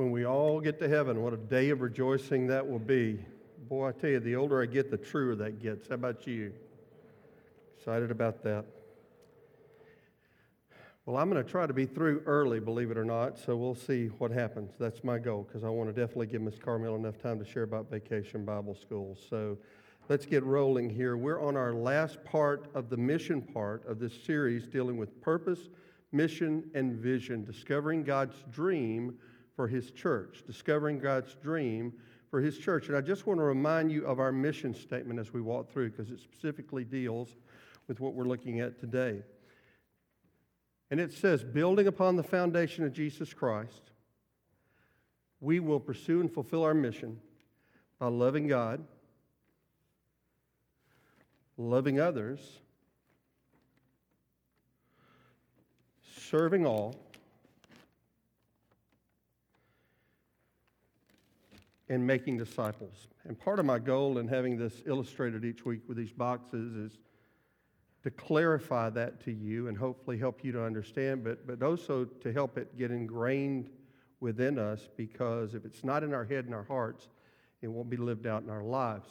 when we all get to heaven, what a day of rejoicing that will be. Boy, I tell you, the older I get, the truer that gets. How about you? Excited about that. Well, I'm going to try to be through early, believe it or not, so we'll see what happens. That's my goal because I want to definitely give Miss Carmel enough time to share about Vacation Bible School. So let's get rolling here. We're on our last part of the mission part of this series dealing with purpose, mission, and vision, discovering God's dream for His church, discovering God's dream for His church. And I just want to remind you of our mission statement as we walk through because it specifically deals with what we're looking at today. And it says, building upon the foundation of Jesus Christ, we will pursue and fulfill our mission by loving God, loving others, serving all, and making disciples. And part of my goal in having this illustrated each week with these boxes is to clarify that to you and hopefully help you to understand, but, but also to help it get ingrained within us because if it's not in our head and our hearts, it won't be lived out in our lives.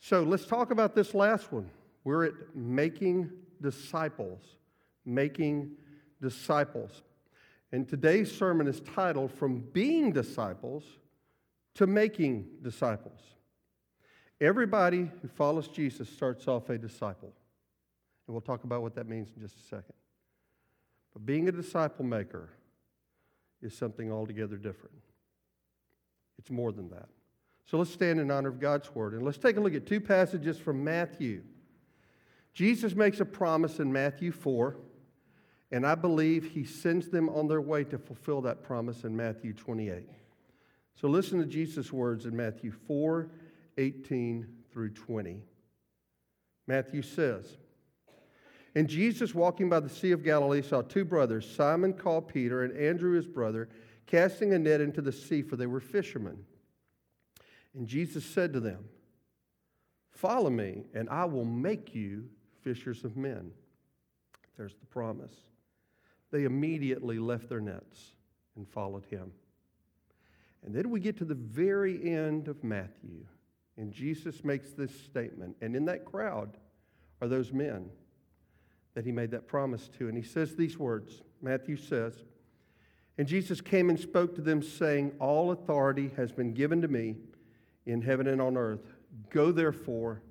So let's talk about this last one. We're at making disciples. Making disciples. And today's sermon is titled From Being Disciples to Making Disciples. Everybody who follows Jesus starts off a disciple. And we'll talk about what that means in just a second. But being a disciple maker is something altogether different. It's more than that. So let's stand in honor of God's word and let's take a look at two passages from Matthew. Jesus makes a promise in Matthew 4, and I believe he sends them on their way to fulfill that promise in Matthew 28. So listen to Jesus' words in Matthew 4 18 through 20. Matthew says, and Jesus, walking by the Sea of Galilee, saw two brothers, Simon called Peter and Andrew his brother, casting a net into the sea, for they were fishermen. And Jesus said to them, Follow me, and I will make you fishers of men. There's the promise. They immediately left their nets and followed him. And then we get to the very end of Matthew, and Jesus makes this statement. And in that crowd are those men that he made that promise to. And he says these words Matthew says, And Jesus came and spoke to them, saying, All authority has been given to me in heaven and on earth. Go therefore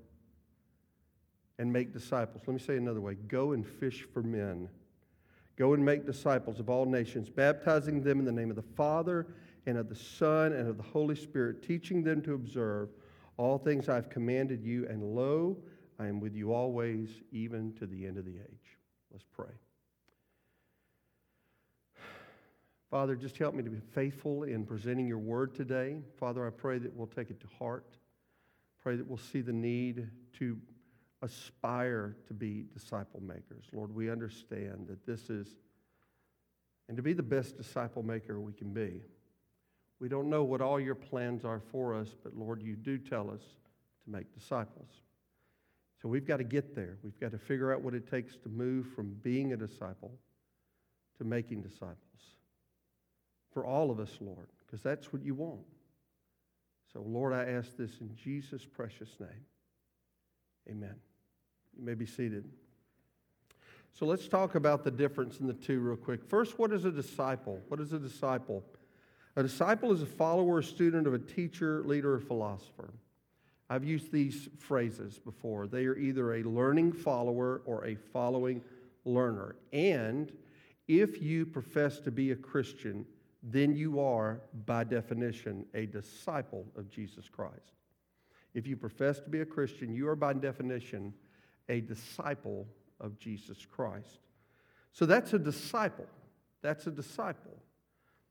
and make disciples. Let me say another way go and fish for men. Go and make disciples of all nations, baptizing them in the name of the Father and of the Son and of the Holy Spirit, teaching them to observe all things I've commanded you. And lo, I am with you always, even to the end of the age. Let's pray. Father, just help me to be faithful in presenting your word today. Father, I pray that we'll take it to heart. Pray that we'll see the need to aspire to be disciple makers. Lord, we understand that this is, and to be the best disciple maker we can be. We don't know what all your plans are for us, but Lord, you do tell us to make disciples. So we've got to get there. We've got to figure out what it takes to move from being a disciple to making disciples. For all of us, Lord, because that's what you want. So, Lord, I ask this in Jesus' precious name. Amen. You may be seated. So let's talk about the difference in the two real quick. First, what is a disciple? What is a disciple? A disciple is a follower a student of a teacher, leader, or philosopher. I've used these phrases before. They are either a learning follower or a following learner. And if you profess to be a Christian, then you are, by definition, a disciple of Jesus Christ. If you profess to be a Christian, you are, by definition, a disciple of Jesus Christ. So that's a disciple. That's a disciple.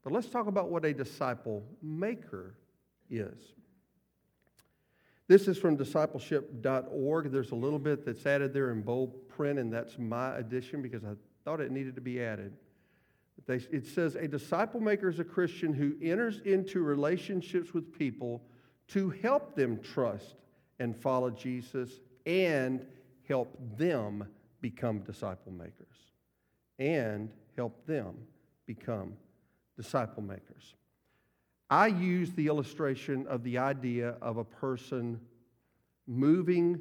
But let's talk about what a disciple maker is. This is from discipleship.org. There's a little bit that's added there in bold print, and that's my addition because I thought it needed to be added. it says, A disciple maker is a Christian who enters into relationships with people to help them trust and follow Jesus and help them become disciple makers. And help them become disciple makers. I use the illustration of the idea of a person moving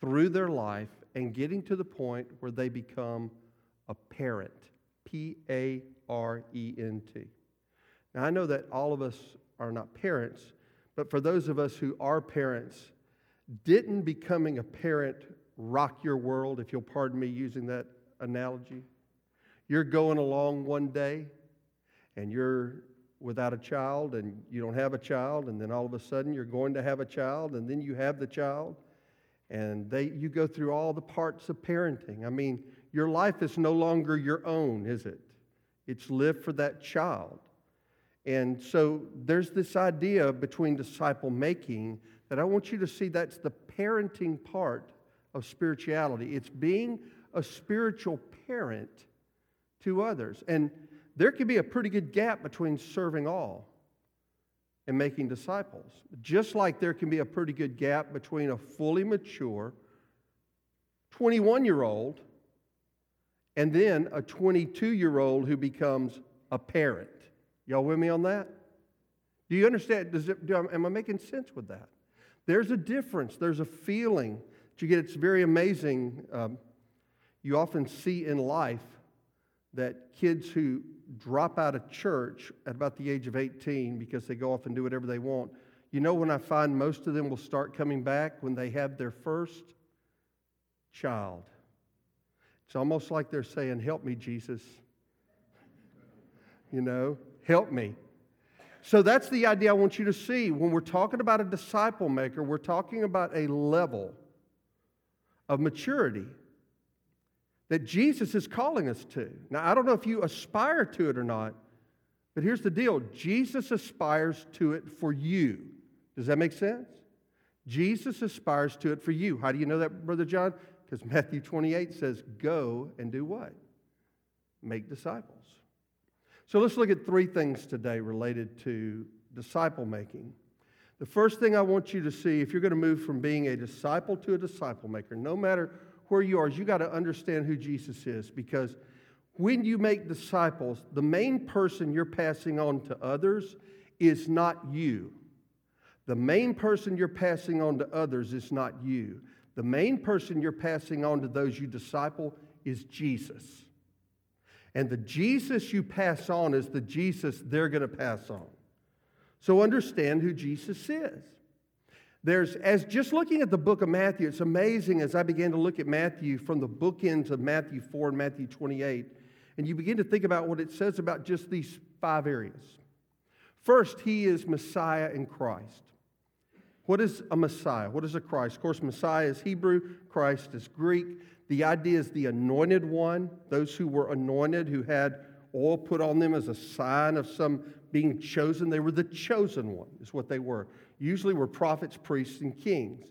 through their life and getting to the point where they become a parent. P A R E N T. Now, I know that all of us are not parents, but for those of us who are parents, didn't becoming a parent rock your world, if you'll pardon me using that analogy? You're going along one day and you're without a child and you don't have a child, and then all of a sudden you're going to have a child, and then you have the child, and they, you go through all the parts of parenting. I mean, your life is no longer your own, is it? It's lived for that child. And so there's this idea between disciple making that I want you to see that's the parenting part of spirituality. It's being a spiritual parent to others. And there can be a pretty good gap between serving all and making disciples, just like there can be a pretty good gap between a fully mature 21 year old and then a 22 year old who becomes a parent. Y'all with me on that? Do you understand? Does it, do, am I making sense with that? There's a difference, there's a feeling that you get. It's very amazing. Um, you often see in life that kids who drop out of church at about the age of 18 because they go off and do whatever they want, you know when I find most of them will start coming back when they have their first child. It's almost like they're saying, Help me, Jesus. You know, help me. So that's the idea I want you to see. When we're talking about a disciple maker, we're talking about a level of maturity that Jesus is calling us to. Now, I don't know if you aspire to it or not, but here's the deal Jesus aspires to it for you. Does that make sense? Jesus aspires to it for you. How do you know that, Brother John? Because Matthew 28 says, Go and do what? Make disciples. So let's look at three things today related to disciple making. The first thing I want you to see, if you're going to move from being a disciple to a disciple maker, no matter where you are, is you got to understand who Jesus is because when you make disciples, the main person you're passing on to others is not you. The main person you're passing on to others is not you. The main person you're passing on to those you disciple is Jesus. And the Jesus you pass on is the Jesus they're going to pass on. So understand who Jesus is. There's, as just looking at the book of Matthew, it's amazing as I began to look at Matthew from the bookends of Matthew 4 and Matthew 28, and you begin to think about what it says about just these five areas. First, he is Messiah in Christ. What is a Messiah? What is a Christ? Of course, Messiah is Hebrew, Christ is Greek. The idea is the anointed one, those who were anointed, who had oil put on them as a sign of some being chosen. They were the chosen one, is what they were. Usually were prophets, priests, and kings.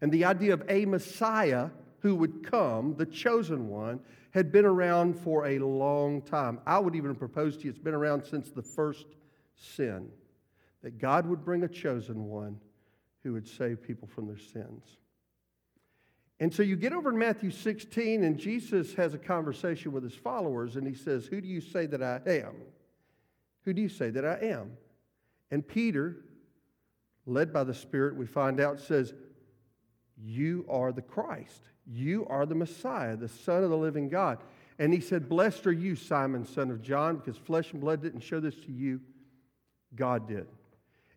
And the idea of a Messiah who would come, the chosen one, had been around for a long time. I would even propose to you it's been around since the first sin, that God would bring a chosen one who would save people from their sins. And so you get over in Matthew 16, and Jesus has a conversation with his followers, and he says, Who do you say that I am? Who do you say that I am? And Peter, led by the Spirit, we find out, says, You are the Christ. You are the Messiah, the Son of the living God. And he said, Blessed are you, Simon, son of John, because flesh and blood didn't show this to you, God did.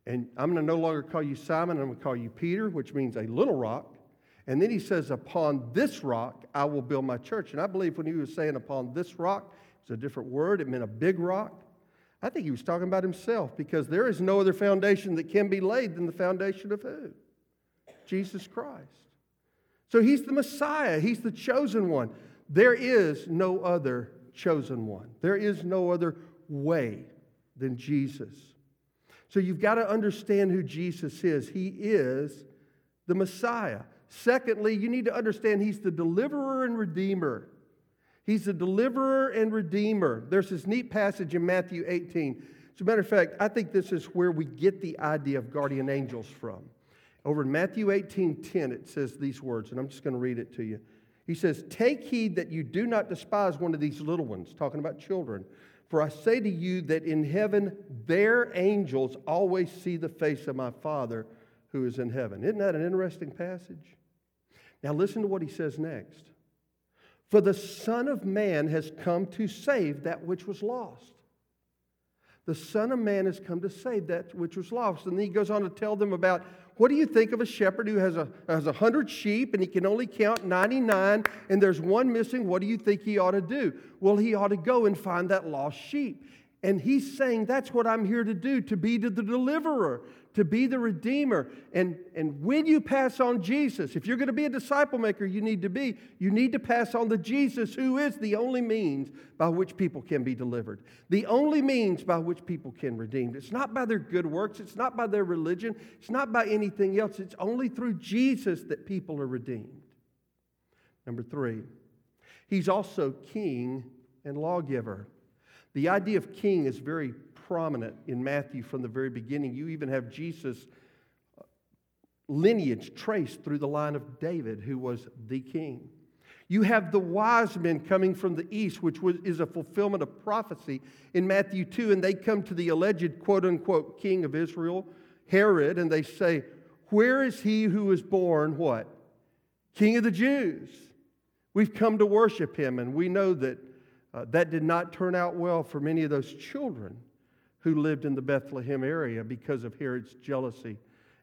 And I'm going to no longer call you Simon, I'm going to call you Peter, which means a little rock. And then he says, Upon this rock I will build my church. And I believe when he was saying upon this rock, it's a different word, it meant a big rock. I think he was talking about himself because there is no other foundation that can be laid than the foundation of who? Jesus Christ. So he's the Messiah, he's the chosen one. There is no other chosen one, there is no other way than Jesus. So you've got to understand who Jesus is. He is the Messiah. Secondly, you need to understand he's the deliverer and redeemer. He's the deliverer and redeemer. There's this neat passage in Matthew 18. As a matter of fact, I think this is where we get the idea of guardian angels from. Over in Matthew 18 10, it says these words, and I'm just going to read it to you. He says, Take heed that you do not despise one of these little ones, talking about children. For I say to you that in heaven their angels always see the face of my Father who is in heaven. Isn't that an interesting passage? Now listen to what he says next. For the Son of Man has come to save that which was lost. The Son of Man has come to save that which was lost. And then he goes on to tell them about what do you think of a shepherd who has a, has a hundred sheep and he can only count 99 and there's one missing? What do you think he ought to do? Well, he ought to go and find that lost sheep. And he's saying, That's what I'm here to do, to be to the deliverer, to be the redeemer. And, and when you pass on Jesus, if you're going to be a disciple maker, you need to be, you need to pass on the Jesus who is the only means by which people can be delivered, the only means by which people can redeemed. It's not by their good works, it's not by their religion, it's not by anything else. It's only through Jesus that people are redeemed. Number three, he's also king and lawgiver. The idea of king is very prominent in Matthew from the very beginning. You even have Jesus' lineage traced through the line of David, who was the king. You have the wise men coming from the east, which was, is a fulfillment of prophecy in Matthew 2, and they come to the alleged quote unquote king of Israel, Herod, and they say, Where is he who was born what? King of the Jews. We've come to worship him, and we know that uh, that did not turn out well for many of those children who lived in the Bethlehem area because of Herod's jealousy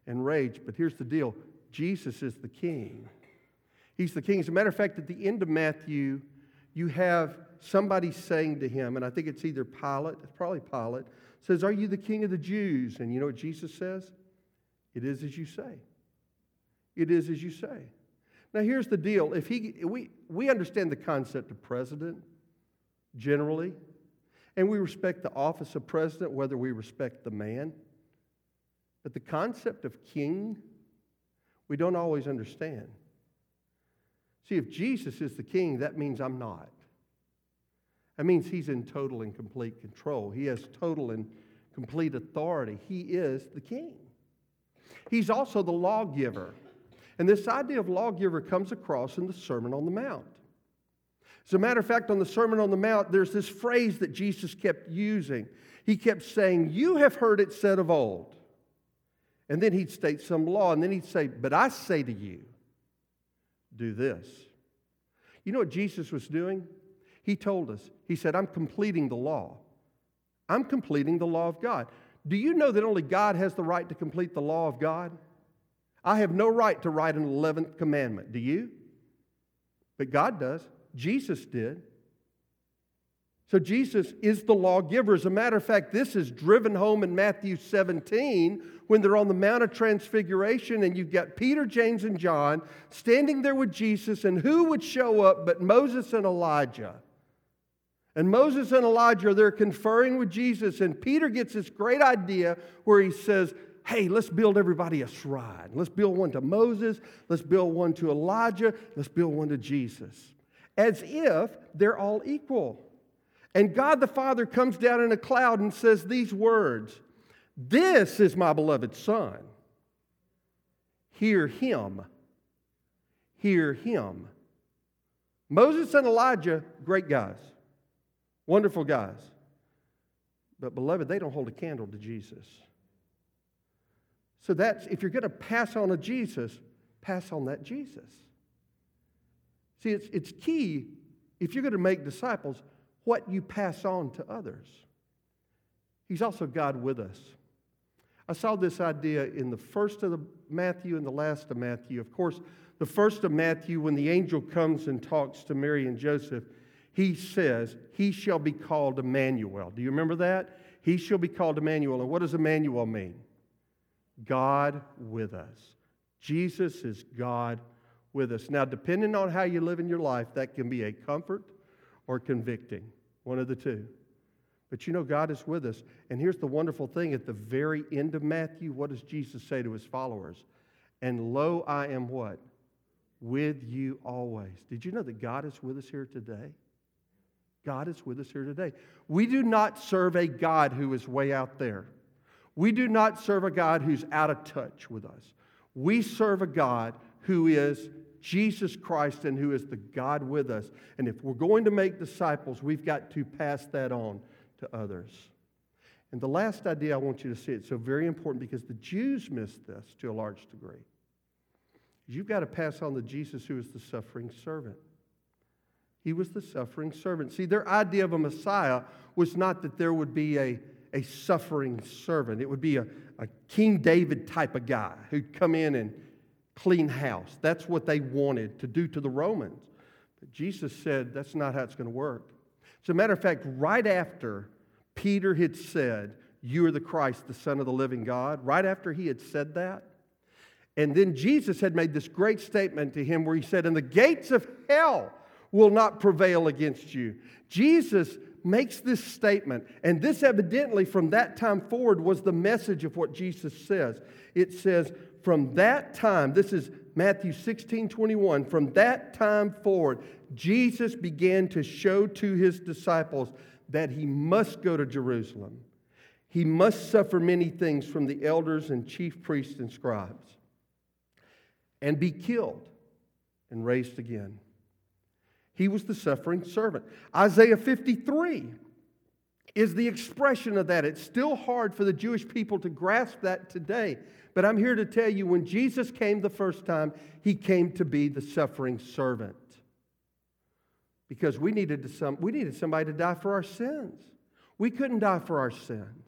and rage. But here's the deal Jesus is the king. He's the king. As a matter of fact, at the end of Matthew, you have somebody saying to him, and I think it's either Pilate, it's probably Pilate, says, Are you the king of the Jews? And you know what Jesus says? It is as you say. It is as you say. Now, here's the deal. If he, we, we understand the concept of president generally. And we respect the office of president, whether we respect the man. But the concept of king, we don't always understand. See, if Jesus is the king, that means I'm not. That means he's in total and complete control. He has total and complete authority. He is the king. He's also the lawgiver. And this idea of lawgiver comes across in the Sermon on the Mount. As a matter of fact, on the Sermon on the Mount, there's this phrase that Jesus kept using. He kept saying, You have heard it said of old. And then he'd state some law, and then he'd say, But I say to you, do this. You know what Jesus was doing? He told us, He said, I'm completing the law. I'm completing the law of God. Do you know that only God has the right to complete the law of God? I have no right to write an 11th commandment. Do you? But God does. Jesus did. So Jesus is the lawgiver. As a matter of fact, this is driven home in Matthew 17 when they're on the Mount of Transfiguration and you've got Peter, James, and John standing there with Jesus, and who would show up but Moses and Elijah? And Moses and Elijah they're conferring with Jesus, and Peter gets this great idea where he says, Hey, let's build everybody a shrine. Let's build one to Moses, let's build one to Elijah, let's build one to Jesus as if they're all equal. And God the Father comes down in a cloud and says these words This is my beloved Son. Hear him. Hear him. Moses and Elijah, great guys, wonderful guys. But, beloved, they don't hold a candle to Jesus. So that's, if you're going to pass on a Jesus, pass on that Jesus. See, it's, it's key if you're going to make disciples, what you pass on to others. He's also God with us. I saw this idea in the first of the Matthew and the last of Matthew. Of course, the first of Matthew, when the angel comes and talks to Mary and Joseph, he says, He shall be called Emmanuel. Do you remember that? He shall be called Emmanuel. And what does Emmanuel mean? God with us. Jesus is God with us. Now, depending on how you live in your life, that can be a comfort or convicting, one of the two. But you know, God is with us. And here's the wonderful thing at the very end of Matthew, what does Jesus say to his followers? And lo, I am what? With you always. Did you know that God is with us here today? God is with us here today. We do not serve a God who is way out there. We do not serve a God who's out of touch with us. We serve a God who is Jesus Christ and who is the God with us. And if we're going to make disciples, we've got to pass that on to others. And the last idea I want you to see, it's so very important because the Jews missed this to a large degree. You've got to pass on the Jesus who is the suffering servant. He was the suffering servant. See, their idea of a Messiah was not that there would be a, a suffering servant, it would be a, a King David type of guy who'd come in and clean house. That's what they wanted to do to the Romans. But Jesus said that's not how it's going to work. As a matter of fact, right after Peter had said, You are the Christ, the Son of the living God, right after he had said that, and then Jesus had made this great statement to him where he said, And the gates of hell will not prevail against you. Jesus makes this statement, and this evidently from that time forward was the message of what Jesus says. It says, From that time, this is Matthew 16 21, from that time forward, Jesus began to show to his disciples that he must go to Jerusalem. He must suffer many things from the elders and chief priests and scribes and be killed and raised again. He was the suffering servant. Isaiah 53 is the expression of that. It's still hard for the Jewish people to grasp that today. But I'm here to tell you when Jesus came the first time, he came to be the suffering servant. Because we needed, to some, we needed somebody to die for our sins. We couldn't die for our sins.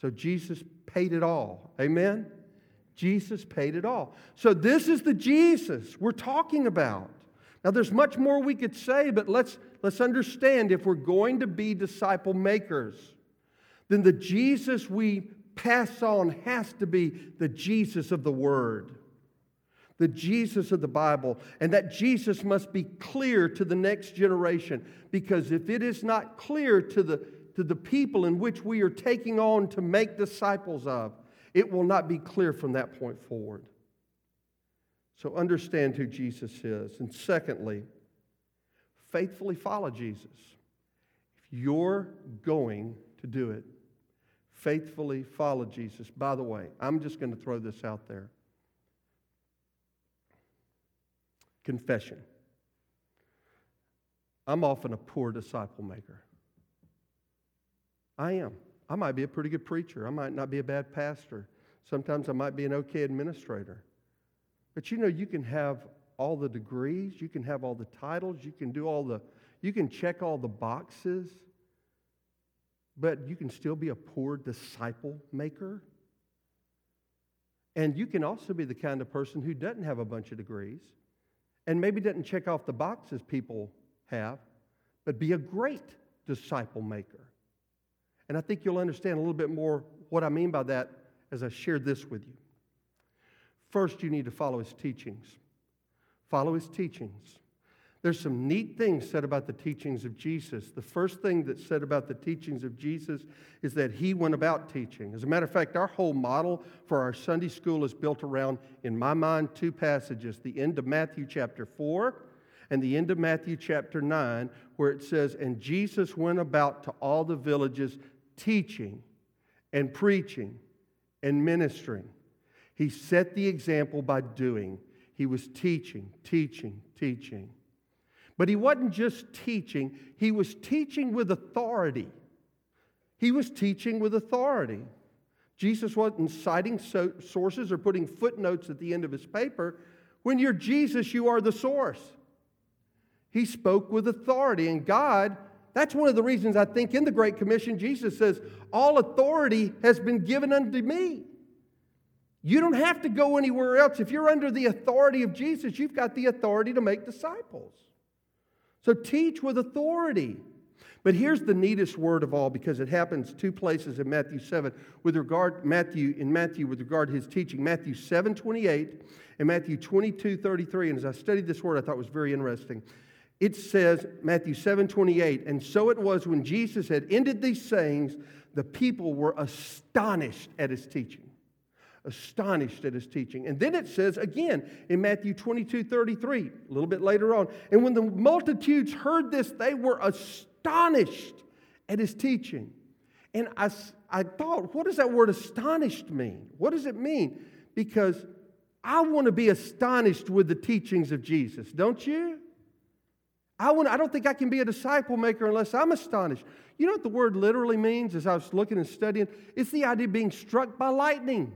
So Jesus paid it all. Amen? Jesus paid it all. So this is the Jesus we're talking about. Now, there's much more we could say, but let's, let's understand if we're going to be disciple makers, then the Jesus we pass on has to be the Jesus of the Word, the Jesus of the Bible. And that Jesus must be clear to the next generation, because if it is not clear to the, to the people in which we are taking on to make disciples of, it will not be clear from that point forward. So understand who Jesus is. And secondly, faithfully follow Jesus. If you're going to do it, faithfully follow Jesus. By the way, I'm just going to throw this out there confession. I'm often a poor disciple maker. I am. I might be a pretty good preacher. I might not be a bad pastor. Sometimes I might be an okay administrator. But you know, you can have all the degrees, you can have all the titles, you can do all the, you can check all the boxes, but you can still be a poor disciple maker. And you can also be the kind of person who doesn't have a bunch of degrees and maybe doesn't check off the boxes people have, but be a great disciple maker. And I think you'll understand a little bit more what I mean by that as I share this with you. First, you need to follow his teachings. Follow his teachings. There's some neat things said about the teachings of Jesus. The first thing that's said about the teachings of Jesus is that he went about teaching. As a matter of fact, our whole model for our Sunday school is built around, in my mind, two passages the end of Matthew chapter 4 and the end of Matthew chapter 9, where it says, And Jesus went about to all the villages teaching and preaching and ministering he set the example by doing. He was teaching, teaching, teaching. But he wasn't just teaching, he was teaching with authority. He was teaching with authority. Jesus wasn't citing so- sources or putting footnotes at the end of his paper. When you're Jesus, you are the source. He spoke with authority, and God, that's one of the reasons I think in the Great Commission, Jesus says, All authority has been given unto me. You don't have to go anywhere else. If you're under the authority of Jesus, you've got the authority to make disciples. So teach with authority. But here's the neatest word of all because it happens two places in Matthew 7 with regard Matthew in Matthew with regard to his teaching. Matthew 7 28 and Matthew 22 33. And as I studied this word, I thought it was very interesting. It says, Matthew 7 28, and so it was when Jesus had ended these sayings, the people were astonished at his teaching astonished at his teaching. And then it says again in Matthew 22 33, a little bit later on, and when the multitudes heard this, they were astonished at his teaching. And I, I thought, what does that word astonished mean? What does it mean? Because I want to be astonished with the teachings of Jesus, don't you? I, want, I don't think I can be a disciple maker unless I'm astonished. You know what the word literally means as I was looking and studying? It's the idea of being struck by lightning.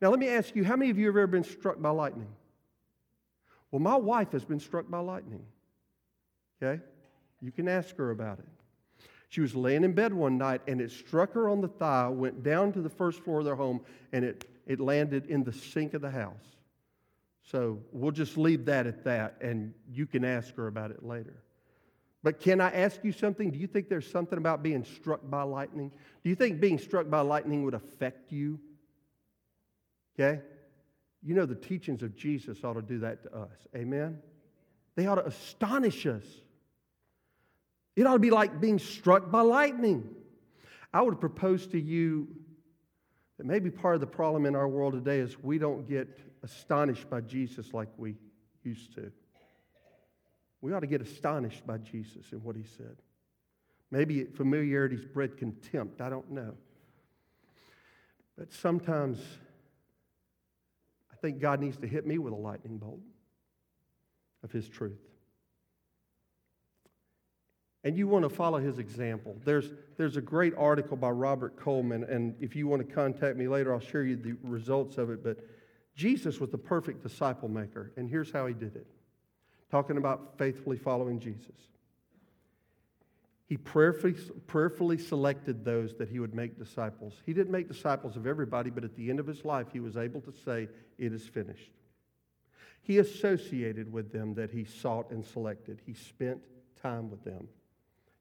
Now, let me ask you how many of you have ever been struck by lightning? Well, my wife has been struck by lightning. Okay? You can ask her about it. She was laying in bed one night and it struck her on the thigh, went down to the first floor of their home, and it, it landed in the sink of the house. So we'll just leave that at that, and you can ask her about it later. But can I ask you something? Do you think there's something about being struck by lightning? Do you think being struck by lightning would affect you? Okay? You know, the teachings of Jesus ought to do that to us. Amen? They ought to astonish us. It ought to be like being struck by lightning. I would propose to you that maybe part of the problem in our world today is we don't get astonished by Jesus like we used to. We ought to get astonished by Jesus and what he said. Maybe familiarity's bred contempt. I don't know. But sometimes I think God needs to hit me with a lightning bolt of his truth. And you want to follow his example. There's, there's a great article by Robert Coleman, and if you want to contact me later, I'll share you the results of it. But Jesus was the perfect disciple maker, and here's how he did it talking about faithfully following Jesus. He prayerfully, prayerfully selected those that he would make disciples. He didn't make disciples of everybody, but at the end of his life, he was able to say, It is finished. He associated with them that he sought and selected, he spent time with them.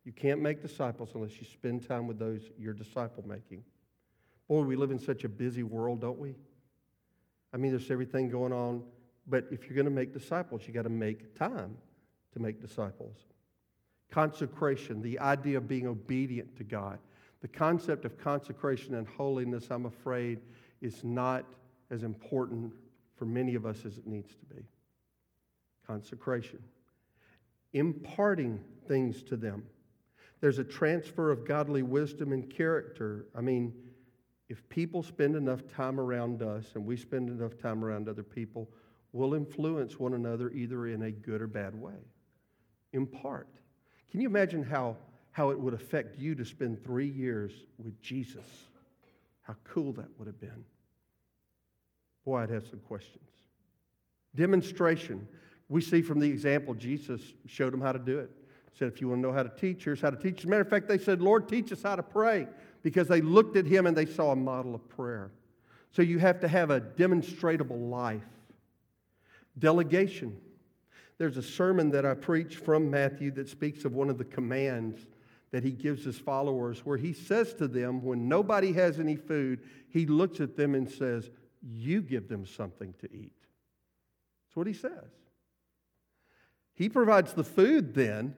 You can't make disciples unless you spend time with those you're disciple making. Boy, we live in such a busy world, don't we? I mean, there's everything going on. But if you're going to make disciples, you got to make time to make disciples. Consecration, the idea of being obedient to God. The concept of consecration and holiness, I'm afraid, is not as important for many of us as it needs to be. Consecration. Imparting things to them. There's a transfer of godly wisdom and character. I mean, if people spend enough time around us and we spend enough time around other people, we'll influence one another either in a good or bad way. In part. Can you imagine how, how it would affect you to spend three years with Jesus? How cool that would have been. Boy, I'd have some questions. Demonstration. We see from the example, Jesus showed them how to do it. Said, if you want to know how to teach, here's how to teach. As a matter of fact, they said, Lord, teach us how to pray because they looked at him and they saw a model of prayer. So you have to have a demonstrable life. Delegation. There's a sermon that I preach from Matthew that speaks of one of the commands that he gives his followers, where he says to them, when nobody has any food, he looks at them and says, You give them something to eat. That's what he says. He provides the food then,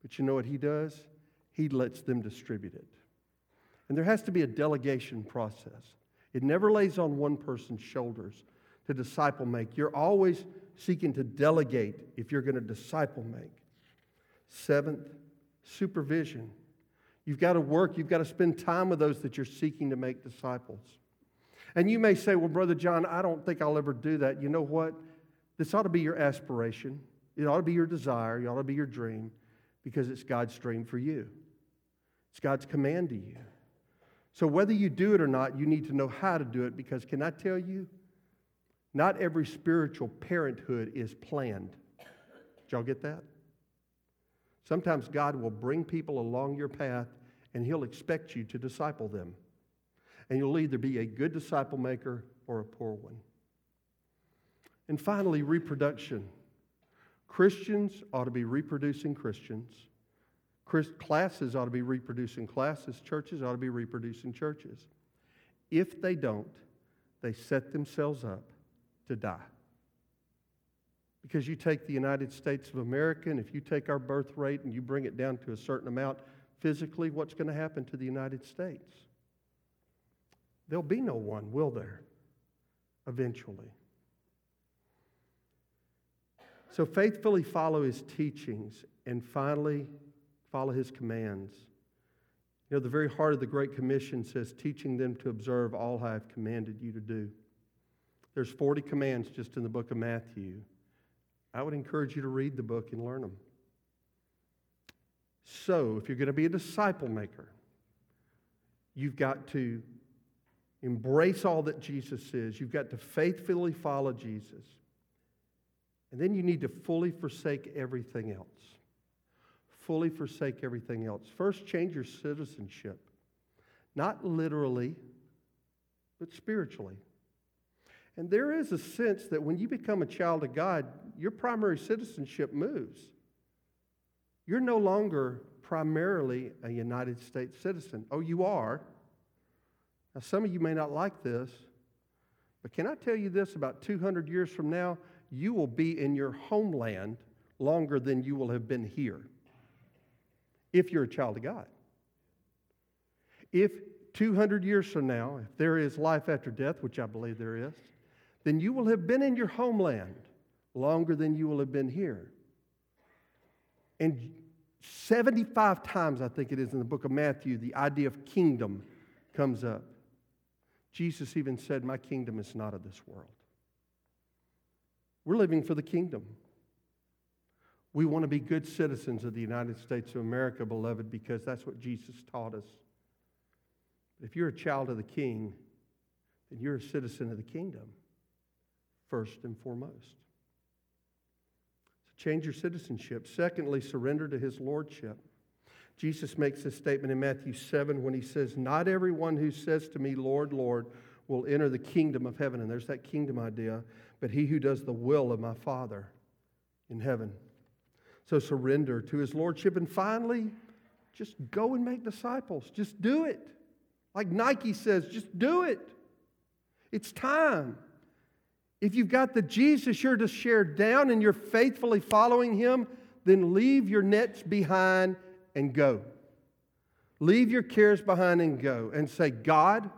but you know what he does? He lets them distribute it. And there has to be a delegation process. It never lays on one person's shoulders to disciple make. You're always seeking to delegate if you're going to disciple make. Seventh, supervision. You've got to work, you've got to spend time with those that you're seeking to make disciples. And you may say, Well, Brother John, I don't think I'll ever do that. You know what? This ought to be your aspiration, it ought to be your desire, it ought to be your dream, because it's God's dream for you. It's God's command to you. So, whether you do it or not, you need to know how to do it because, can I tell you, not every spiritual parenthood is planned. Did y'all get that? Sometimes God will bring people along your path and He'll expect you to disciple them. And you'll either be a good disciple maker or a poor one. And finally, reproduction. Christians ought to be reproducing Christians. Classes ought to be reproducing classes, churches ought to be reproducing churches. If they don't, they set themselves up to die. Because you take the United States of America, and if you take our birth rate and you bring it down to a certain amount, physically, what's going to happen to the United States? There'll be no one, will there? Eventually. So faithfully follow his teachings, and finally, follow his commands. You know, the very heart of the Great Commission says, teaching them to observe all I have commanded you to do. There's 40 commands just in the book of Matthew. I would encourage you to read the book and learn them. So, if you're going to be a disciple maker, you've got to embrace all that Jesus is. You've got to faithfully follow Jesus. And then you need to fully forsake everything else. Fully forsake everything else. First, change your citizenship. Not literally, but spiritually. And there is a sense that when you become a child of God, your primary citizenship moves. You're no longer primarily a United States citizen. Oh, you are. Now, some of you may not like this, but can I tell you this about 200 years from now? You will be in your homeland longer than you will have been here if you're a child of God. If 200 years from now, if there is life after death, which I believe there is, then you will have been in your homeland longer than you will have been here. And 75 times, I think it is in the book of Matthew, the idea of kingdom comes up. Jesus even said, My kingdom is not of this world. We're living for the kingdom. We want to be good citizens of the United States of America, beloved, because that's what Jesus taught us. If you're a child of the king, then you're a citizen of the kingdom, first and foremost. Change your citizenship. Secondly, surrender to his lordship. Jesus makes this statement in Matthew 7 when he says, Not everyone who says to me, Lord, Lord, will enter the kingdom of heaven. And there's that kingdom idea, but he who does the will of my Father in heaven. So surrender to his lordship. And finally, just go and make disciples. Just do it. Like Nike says, just do it. It's time. If you've got the Jesus you're to share down and you're faithfully following him, then leave your nets behind and go. Leave your cares behind and go and say, God,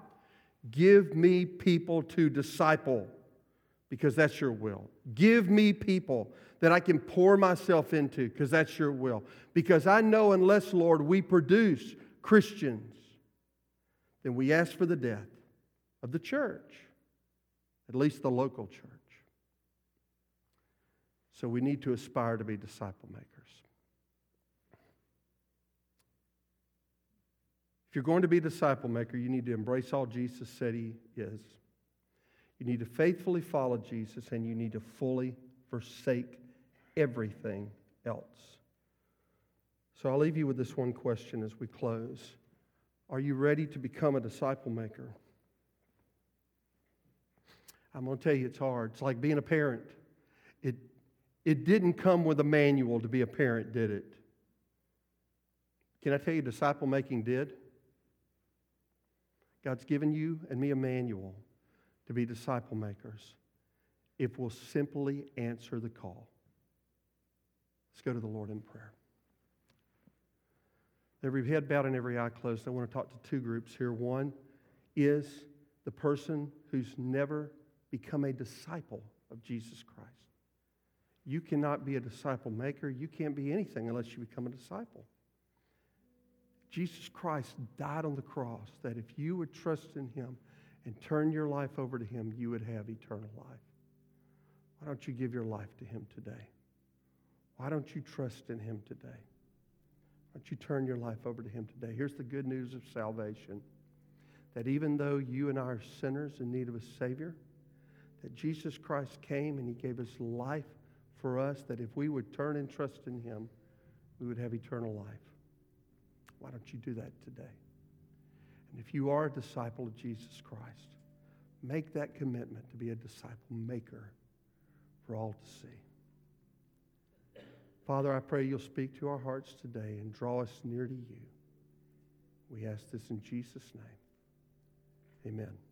give me people to disciple because that's your will. Give me people that I can pour myself into because that's your will. Because I know unless, Lord, we produce Christians, then we ask for the death of the church at least the local church. So we need to aspire to be disciple makers. If you're going to be a disciple maker, you need to embrace all Jesus said he is. You need to faithfully follow Jesus, and you need to fully forsake everything else. So I'll leave you with this one question as we close Are you ready to become a disciple maker? I'm going to tell you it's hard. It's like being a parent. It, it didn't come with a manual to be a parent, did it? Can I tell you, disciple making did? God's given you and me a manual to be disciple makers if we'll simply answer the call. Let's go to the Lord in prayer. Every head bowed and every eye closed. I want to talk to two groups here. One is the person who's never become a disciple of Jesus Christ. You cannot be a disciple maker. You can't be anything unless you become a disciple. Jesus Christ died on the cross that if you would trust in him and turn your life over to him, you would have eternal life. Why don't you give your life to him today? Why don't you trust in him today? Why don't you turn your life over to him today? Here's the good news of salvation that even though you and I are sinners in need of a Savior, that Jesus Christ came and he gave us life for us, that if we would turn and trust in him, we would have eternal life. Why don't you do that today? And if you are a disciple of Jesus Christ, make that commitment to be a disciple maker for all to see. Father, I pray you'll speak to our hearts today and draw us near to you. We ask this in Jesus' name. Amen.